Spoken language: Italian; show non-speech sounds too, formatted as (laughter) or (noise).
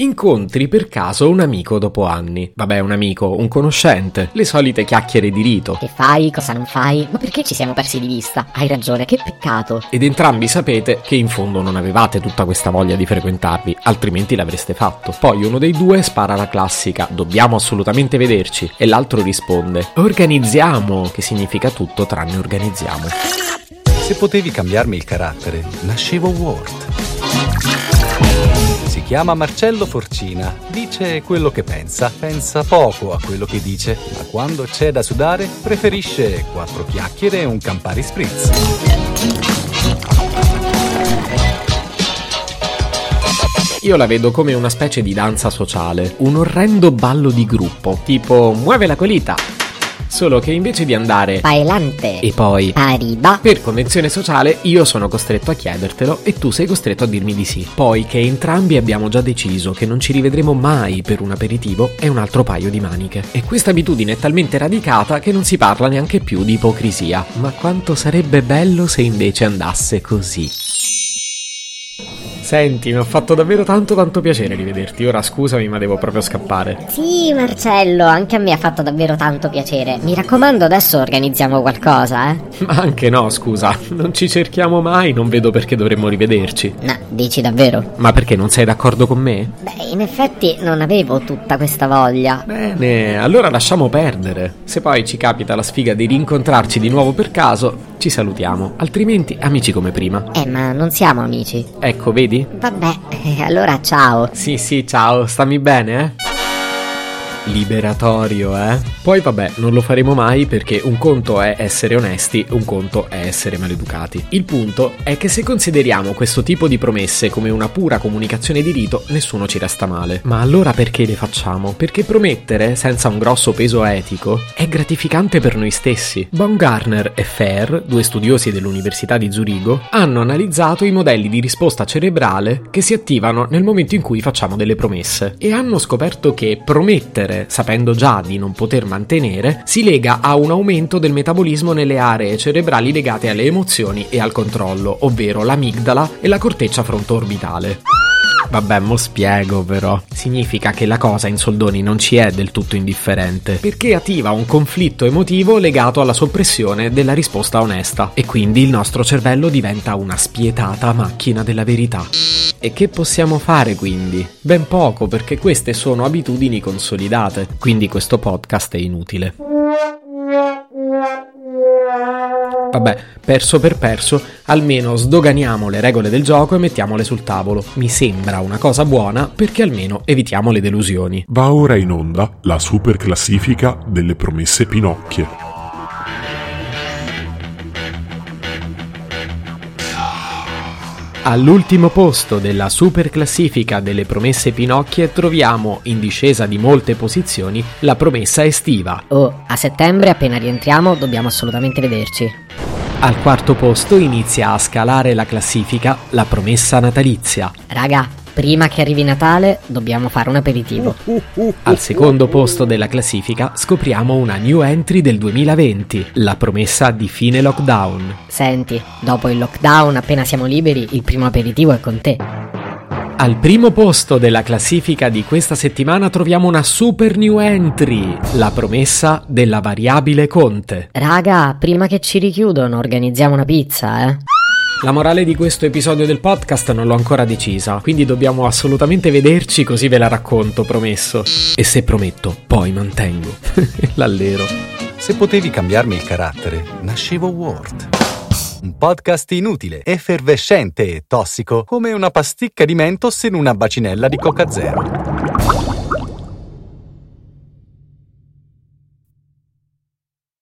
Incontri per caso un amico dopo anni. Vabbè, un amico, un conoscente, le solite chiacchiere di rito. Che fai? Cosa non fai? Ma perché ci siamo persi di vista? Hai ragione, che peccato. Ed entrambi sapete che in fondo non avevate tutta questa voglia di frequentarvi, altrimenti l'avreste fatto. Poi uno dei due spara la classica, dobbiamo assolutamente vederci, e l'altro risponde, organizziamo, che significa tutto tranne organizziamo. Se potevi cambiarmi il carattere, nascevo Ward. Si chiama Marcello Forcina, dice quello che pensa, pensa poco a quello che dice, ma quando c'è da sudare preferisce quattro chiacchiere e un Campari Spritz. Io la vedo come una specie di danza sociale, un orrendo ballo di gruppo, tipo muove la colita, Solo che invece di andare Bailante e poi Arriba per convenzione sociale io sono costretto a chiedertelo e tu sei costretto a dirmi di sì. Poi che entrambi abbiamo già deciso che non ci rivedremo mai per un aperitivo è un altro paio di maniche. E questa abitudine è talmente radicata che non si parla neanche più di ipocrisia. Ma quanto sarebbe bello se invece andasse così. Senti, mi ha fatto davvero tanto tanto piacere rivederti. Ora scusami, ma devo proprio scappare. Sì, Marcello, anche a me ha fatto davvero tanto piacere. Mi raccomando, adesso organizziamo qualcosa, eh? (laughs) Ma anche no, scusa. Non ci cerchiamo mai, non vedo perché dovremmo rivederci. No, dici davvero? Ma perché non sei d'accordo con me? Beh, in effetti non avevo tutta questa voglia. Bene, allora lasciamo perdere. Se poi ci capita la sfiga di rincontrarci di nuovo per caso, ci salutiamo. Altrimenti, amici come prima. Eh, ma non siamo amici. Ecco, vedi? Vabbè, eh, allora ciao. Sì, sì, ciao, stammi bene, eh? Liberatorio, eh? Poi vabbè, non lo faremo mai perché un conto è essere onesti, un conto è essere maleducati. Il punto è che se consideriamo questo tipo di promesse come una pura comunicazione di rito, nessuno ci resta male. Ma allora perché le facciamo? Perché promettere, senza un grosso peso etico, è gratificante per noi stessi. Baumgartner e Fair, due studiosi dell'Università di Zurigo, hanno analizzato i modelli di risposta cerebrale che si attivano nel momento in cui facciamo delle promesse e hanno scoperto che promettere sapendo già di non poter mantenere, si lega a un aumento del metabolismo nelle aree cerebrali legate alle emozioni e al controllo, ovvero l'amigdala e la corteccia frontoorbitale. Vabbè, mo spiego però. Significa che la cosa in soldoni non ci è del tutto indifferente, perché attiva un conflitto emotivo legato alla soppressione della risposta onesta e quindi il nostro cervello diventa una spietata macchina della verità. E che possiamo fare quindi? Ben poco perché queste sono abitudini consolidate, quindi questo podcast è inutile. Vabbè, perso per perso, almeno sdoganiamo le regole del gioco e mettiamole sul tavolo. Mi sembra una cosa buona perché almeno evitiamo le delusioni. Va ora in onda la super classifica delle promesse Pinocchie. All'ultimo posto della super classifica delle promesse Pinocchie troviamo, in discesa di molte posizioni, la promessa estiva. Oh, a settembre appena rientriamo dobbiamo assolutamente vederci. Al quarto posto inizia a scalare la classifica la promessa natalizia. Raga, prima che arrivi Natale dobbiamo fare un aperitivo. Al secondo posto della classifica scopriamo una new entry del 2020, la promessa di fine lockdown. Senti, dopo il lockdown appena siamo liberi il primo aperitivo è con te. Al primo posto della classifica di questa settimana troviamo una super new entry, la promessa della variabile Conte. Raga, prima che ci richiudono organizziamo una pizza, eh? La morale di questo episodio del podcast non l'ho ancora decisa, quindi dobbiamo assolutamente vederci così ve la racconto, promesso. E se prometto, poi mantengo. (laughs) L'allero. Se potevi cambiarmi il carattere, nascevo Ward. Un podcast inutile, effervescente e tossico, come una pasticca di mentos in una bacinella di Coca Zero.